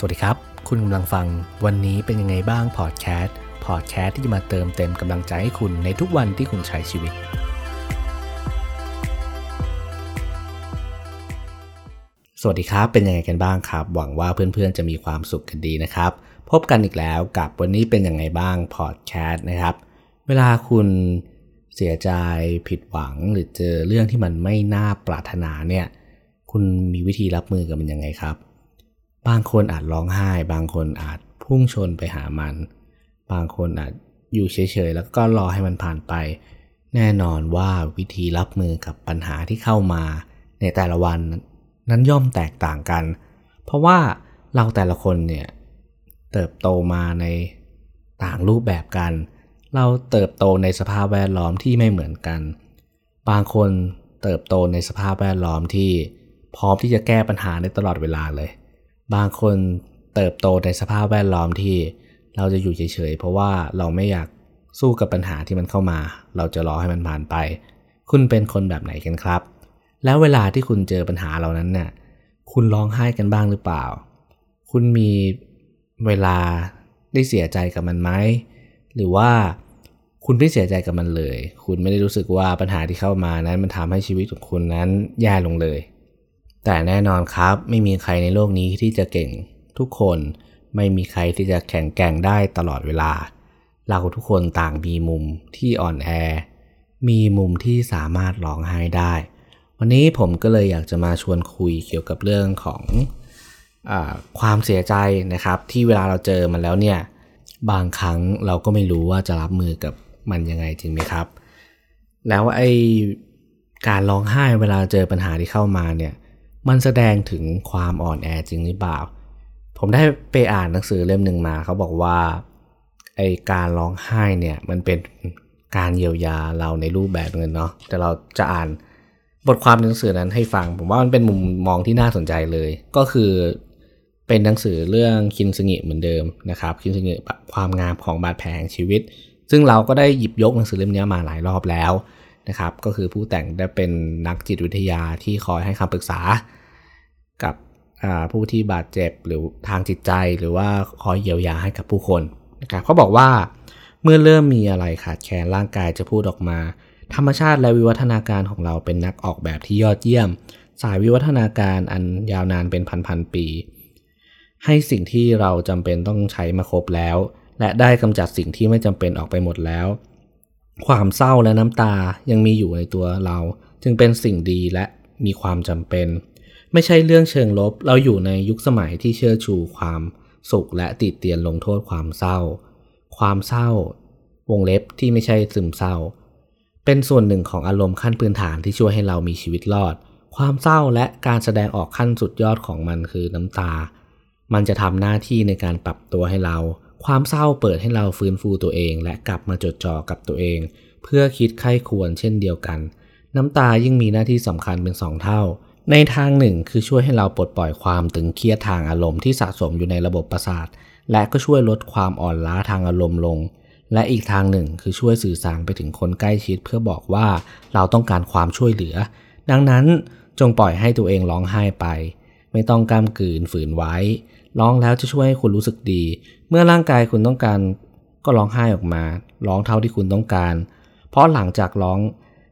สวัสดีครับ คุณกำลังฟังวันนี้เป็นยังไงบ้างพอดแคสต์พอดแคสต์ที่จะมาเติมเต็มกำลังใจให้คุณในทุกวันที่คุณใช้ชีวิต สวัสดีครับ เป็นยังไงกันบ้างครับ หวังว่าเพื่อนๆจะมีความสุขกันดีนะครับ พบกันอีกแล้วกับวันนี้เป็นยังไงบ้างพอดแคสต์นะครับ เวลาคุณเสียใจผิดหวังหรือเจอเรื่องที่มันไม่น่าปรารถนาเนี่ย คุณมีวิธีรับมือกับมันยังไงครับ บางคนอาจร้องไห้ บางคนอาจพุ่งชนไปหามัน บางคนอาจอยู่เฉยๆ แล้วก็รอให้มันผ่านไป แน่นอนว่าวิธีรับมือกับปัญหาที่เข้ามา ในแต่ละวันนั้นย่อมแตกต่างกัน เพราะว่าเราแต่ละคนเนี่ยเติบโตมาในต่างรูปแบบกัน เราเติบโตในสภาพแวดล้อมที่ไม่เหมือนกัน บางคนเติบโตในสภาพแวดล้อมที่พร้อมที่จะแก้ปัญหาในตลอดเวลาเลย บางคนเติบโตในสภาพแวดล้อมที่เราจะอยู่เฉยๆ เพราะว่าเราไม่อยากสู้กับปัญหาที่มันเข้ามา เราจะรอให้มันผ่านไป คุณเป็นคนแบบไหนกันครับ แล้วเวลาที่คุณเจอปัญหาเหล่านั้นเนี่ยคุณร้องไห้กันบ้างหรือเปล่า คุณมีเวลาได้เสียใจกับมันไหม หรือว่าคุณไม่เสียใจกับมันเลย คุณไม่ได้รู้สึกว่าปัญหาที่เข้ามานั้นมันทำให้ชีวิตของคุณนั้นแย่ลงเลย แต่แน่นอนครับไม่มีใครในโลกนี้ที่จะเก่งทุกคนไม่มีใครที่จะแข็งแกร่งได้ตลอดเวลา เราทุกคนต่างมีมุมที่อ่อนแอ มีมุมที่สามารถร้องไห้ได้ วันนี้ผมก็เลยอยากจะมาชวนคุยเกี่ยวกับเรื่องของอความเสียใจนะครับ ที่เวลาเราเจอมันแล้วเนี่ยบางครั้งเราก็ไม่รู้ว่าจะรับมือกับมันยังไงจริงไหมครับ แล้วไอ้การร้องไห้เวลาเจอปัญหาที่เข้ามาเนี่ย มันแสดงถึงความอ่อนแอจริงหรือเปล่า ผมได้ไปอ่านหนังสือเล่มหนึ่งมา เขาบอกว่าไอการร้องไห้เนี่ยมันเป็นการเยียวยาเราในรูปแบบเงินเนาะแต่เราจะอ่านบทความหนังสือนั้นให้ฟัง ผมว่ามันเป็นมุมมองที่น่าสนใจเลย ก็คือเป็นหนังสือเรื่องคินซึงิเหมือนเดิมนะครับคินซึงิความงามของบาดแผลแห่งชีวิต ซึ่งเราก็ได้หยิบยกหนังสือเล่มนี้มาหลายรอบแล้วนะครับก็คือผู้แต่งได้เป็นนักจิตวิทยาที่คอยให้คำปรึกษา กับผู้ที่บาดเจ็บหรือทางจิตใจหรือว่าคอยเยียวยาให้กับผู้คนนะครับเขาบอกว่าเมื่อเริ่มมีอะไรขาดแคลนร่างกายจะพูดออกมา ธรรมชาติและวิวัฒนาการของเราเป็นนักออกแบบที่ยอดเยี่ยม สายวิวัฒนาการอันยาวนานเป็นพันๆปี ให้สิ่งที่เราจำเป็นต้องใช้มาครบแล้ว และได้กำจัดสิ่งที่ไม่จำเป็นออกไปหมดแล้ว ความเศร้าและน้ำตายังมีอยู่ในตัวเรา จึงเป็นสิ่งดีและมีความจำเป็น ไม่ใช่เรื่องเชิงลบ เราอยู่ในยุคสมัยที่เชื่อชูความสุขและติดเตียนลงโทษความเศร้า ความเศร้าวงเล็บที่ไม่ใช่ซึมเศร้า เป็นส่วนหนึ่งของอารมณ์ขั้นพื้นฐานที่ช่วยให้เรามีชีวิตรอด ความเศร้าและการแสดงออกขั้นสุดยอดของมันคือน้ำตา มันจะทำหน้าที่ในการปรับตัวให้เรา ความเศร้าเปิดให้เราฟื้นฟูตัวเอง และกลับมาจดจ่อกับตัวเอง เพื่อคิดไข้ควรเช่นเดียวกัน น้ำตายิ่งมีหน้าที่สำคัญเป็นสองเท่า ในทางหนึ่งคือช่วยให้เราปลดปล่อยความตึงเครียดทางอารมณ์ที่สะสมอยู่ในระบบประสาท และก็ช่วยลดความอ่อนล้าทางอารมณ์ลง และอีกทางหนึ่งคือช่วยสื่อสารไปถึงคนใกล้ชิดเพื่อบอกว่าเราต้องการความช่วยเหลือ ดังนั้นจงปล่อยให้ตัวเองร้องไห้ไป ไม่ต้องกำกืนฝืนไว้ ร้องแล้วจะช่วยให้คุณรู้สึกดี เมื่อร่างกายคุณต้องการ ก็ร้องไห้ออกมา ร้องเท่าที่คุณต้องการ เพราะหลังจากร้อง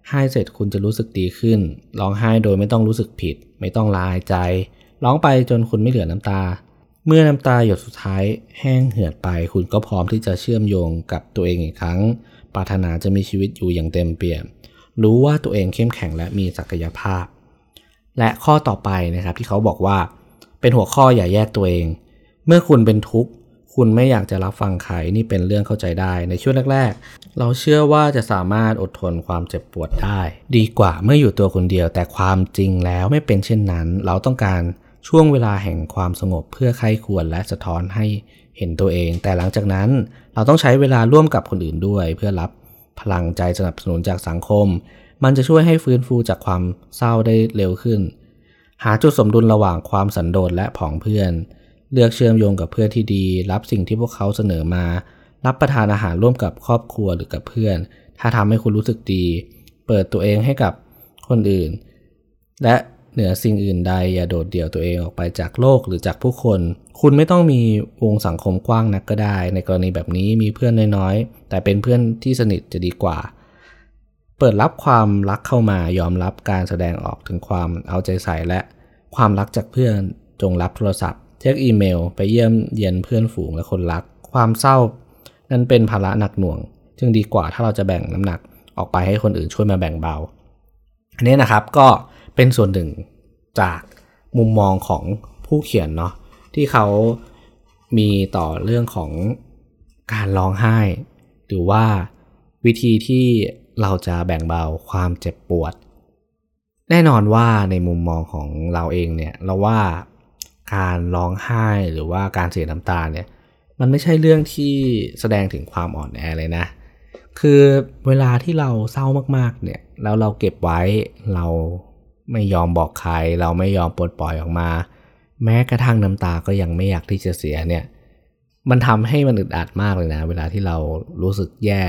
ไห้เสร็จคุณจะรู้สึกดีขึ้น ร้องไห้โดยไม่ต้องรู้สึกผิด ไม่ต้องลายใจ ร้องไปจนคุณไม่เหลือน้ำตา เมื่อน้ำตาหยดสุดท้าย แห้งเหือดไป คุณก็พร้อมที่จะเชื่อมโยงกับตัวเองอีกครั้ง ปรารถนาจะมีชีวิตอยู่อย่างเต็มเปี่ยม รู้ว่าตัวเองเข้มแข็งและมีศักยภาพ และข้อต่อไปนะครับที่เขาบอกว่า เป็นหัวข้ออย่าแยกตัวเอง เมื่อคุณเป็นทุกข์ คุณไม่อยากจะรับฟังใครนี่เป็นเรื่องเข้าใจได้ในช่วงแรก ๆ เราเชื่อว่าจะสามารถอดทนความเจ็บปวดได้ ดีกว่าเมื่ออยู่ตัวคนเดียว แต่ความจริงแล้วไม่เป็นเช่นนั้น เราต้องการช่วงเวลาแห่งความสงบเพื่อใครควรและสะท้อนให้เห็นตัวเอง แต่หลังจากนั้นเราต้องใช้เวลาร่วมกับคนอื่นด้วย เพื่อรับพลังใจสนับสนุนจากสังคม มันจะช่วยให้ฟื้นฟูจากความเศร้าได้เร็วขึ้น หาจุดสมดุลระหว่างความสันโดษและผองเพื่อน เลือกเชื่อมโยงกับเพื่อนที่ดี รับสิ่งที่พวกเขาเสนอมา รับประทานอาหารร่วมกับครอบครัวหรือกับเพื่อน ถ้าทำให้คุณรู้สึกดี เปิดตัวเองให้กับคนอื่น และเหนือสิ่งอื่นใดอย่าโดดเดี่ยวตัวเองออกไปจากโลกหรือจากผู้คน คุณไม่ต้องมีวงสังคมกว้างนักก็ได้ ในกรณีแบบนี้มีเพื่อนน้อยๆ แต่เป็นเพื่อนที่สนิทจะดีกว่า เปิดรับความรักเข้ามายอมรับการแสดงออกถึงความเอาใจใส่และความรักจากเพื่อนจงรับโทรศัพท์ เช็คอีเมล ไปเยี่ยมเยียนเพื่อนฝูงและคนรัก ความเศร้า นั้นเป็นภาระหนักหน่วง จึงดีกว่าถ้าเราจะแบ่งน้ำหนักออกไปให้คนอื่นช่วยมาแบ่งเบา อันนี้นะครับก็เป็นส่วนหนึ่งจากมุมมองของผู้เขียนเนาะที่เขามีต่อเรื่องของการร้องไห้ หรือว่าวิธีที่เราจะแบ่งเบาความเจ็บปวด แน่นอนว่าในมุมมองของเราเองเนี่ยเราว่า การร้องไห้หรือว่าการเสียน้ำตาเนี่ยมันไม่ใช่เรื่องที่แสดงถึงความอ่อนแอเลยนะ คือเวลาที่เราเศร้ามากๆเนี่ยแล้วเราเก็บไว้เราไม่ยอมบอกใคร เราไม่ยอมปลดปล่อยออกมา แม้กระทั่งน้ำตาก็ยังไม่อยากที่จะเสียเนี่ยมันทำให้มันอึดอัดมากเลยนะ เวลาที่เรารู้สึกแย่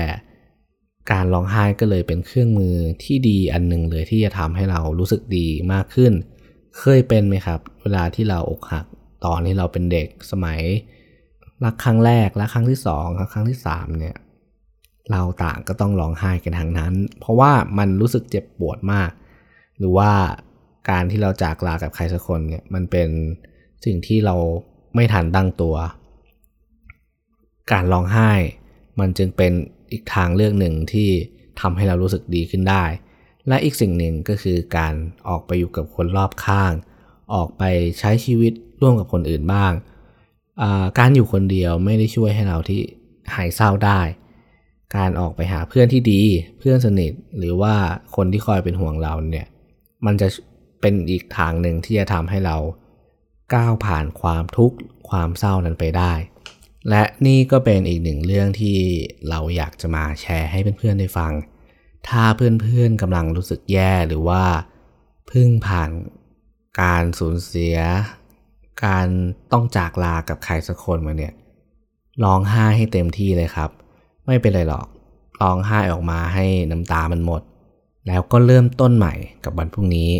การร้องไห้ก็เลยเป็นเครื่องมือที่ดีอันหนึ่งเลยที่จะทำให้เรารู้สึกดีมากขึ้น เคยเป็นไหมครับ เวลาที่เราอกหักตอนที่เราเป็นเด็กสมัยรักครั้งแรกและครั้งที่สองครั้งที่สามเนี่ยเราต่างก็ต้องร้องไห้กันทางนั้น เพราะว่ามันรู้สึกเจ็บปวดมาก หรือว่าการที่เราจากลากับใครสักคนเนี่ยมันเป็นสิ่งที่เราไม่ทันตั้งตัว การร้องไห้ มันจึงเป็นอีกทางเลือกหนึ่งที่ทำให้เรารู้สึกดีขึ้นได้ และอีกสิ่งหนึ่งก็คือการออกไปอยู่กับคนรอบข้าง ออกไปใช้ชีวิตร่วมกับคนอื่นบ้าง การอยู่คนเดียวไม่ได้ช่วยให้เราที่หายเศร้าได้ การออกไปหาเพื่อนที่ดีเพื่อนสนิทหรือว่าคนที่คอยเป็นห่วงเราเนี่ยมันจะเป็นอีกทางหนึ่งที่จะทำให้เราก้าวผ่านความทุกข์ความเศร้านั้นไปได้ และนี่ก็เป็นอีกหนึ่งเรื่องที่เราอยากจะมาแชร์ให้เพื่อนๆได้ฟัง ถ้าเพื่อนๆกำลังรู้สึกแย่หรือว่าเพิ่งผ่านการสูญเสีย การต้องจากลากับใครสักคนมาเนี่ยร้องไห้ให้เต็มที่เลยครับ ไม่เป็นไรหรอกร้องไห้ออกมาให้น้ำตามันหมด แล้วก็เริ่มต้นใหม่กับวันพรุ่งนี้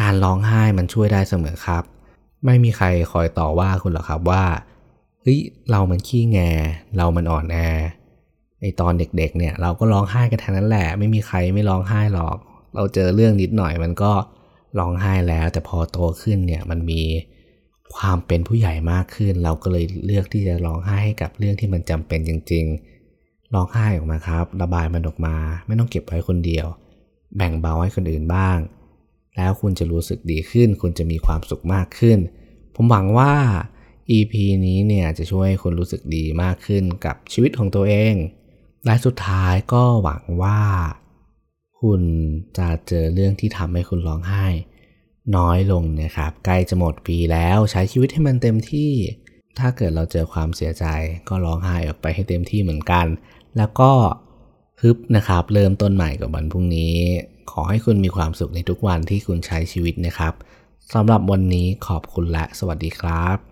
การร้องไห้มันช่วยได้เสมอครับ ไม่มีใครคอยต่อว่าคุณหรอกครับว่าเฮ้ยเรามันขี้แง เรามันอ่อนแอ ไอตอนเด็กๆเนี่ยเราก็ร้องไห้กันทั้งนั้นแหละ ไม่มีใครไม่ร้องไห้หรอก เราเจอเรื่องนิดหน่อยมันก็ร้องไห้แล้ว แต่พอโตขึ้นเนี่ยมันมีความเป็นผู้ใหญ่มากขึ้น เราก็เลยเลือกที่จะร้องไห้ให้กับเรื่องที่มันจำเป็นจริง ๆ ร้องไห้ออกมาครับ ระบายมันออกมา ไม่ต้องเก็บไว้คนเดียว แบ่งเบาให้คนอื่นบ้าง แล้วคุณจะรู้สึกดีขึ้น คุณจะมีความสุขมากขึ้น ผมหวังว่า EP นี้เนี่ยจะช่วยให้คุณรู้สึกดีมากขึ้นกับชีวิตของตัวเอง และสุดท้ายก็หวังว่า คุณจะเจอเรื่องที่ทำให้คุณร้องไห้ น้อยลงนะครับ ใกล้จะหมดปีแล้วใช้ชีวิตให้มันเต็มที่ ถ้าเกิดเราเจอความเสียใจก็ร้องไห้ออกไปให้เต็มที่เหมือนกัน แล้วก็ฮึบนะครับ เริ่มต้นใหม่กับวันพรุ่งนี้ ขอให้คุณมีความสุขในทุกวันที่คุณใช้ชีวิตนะครับสำหรับวันนี้ขอบคุณและสวัสดีครับ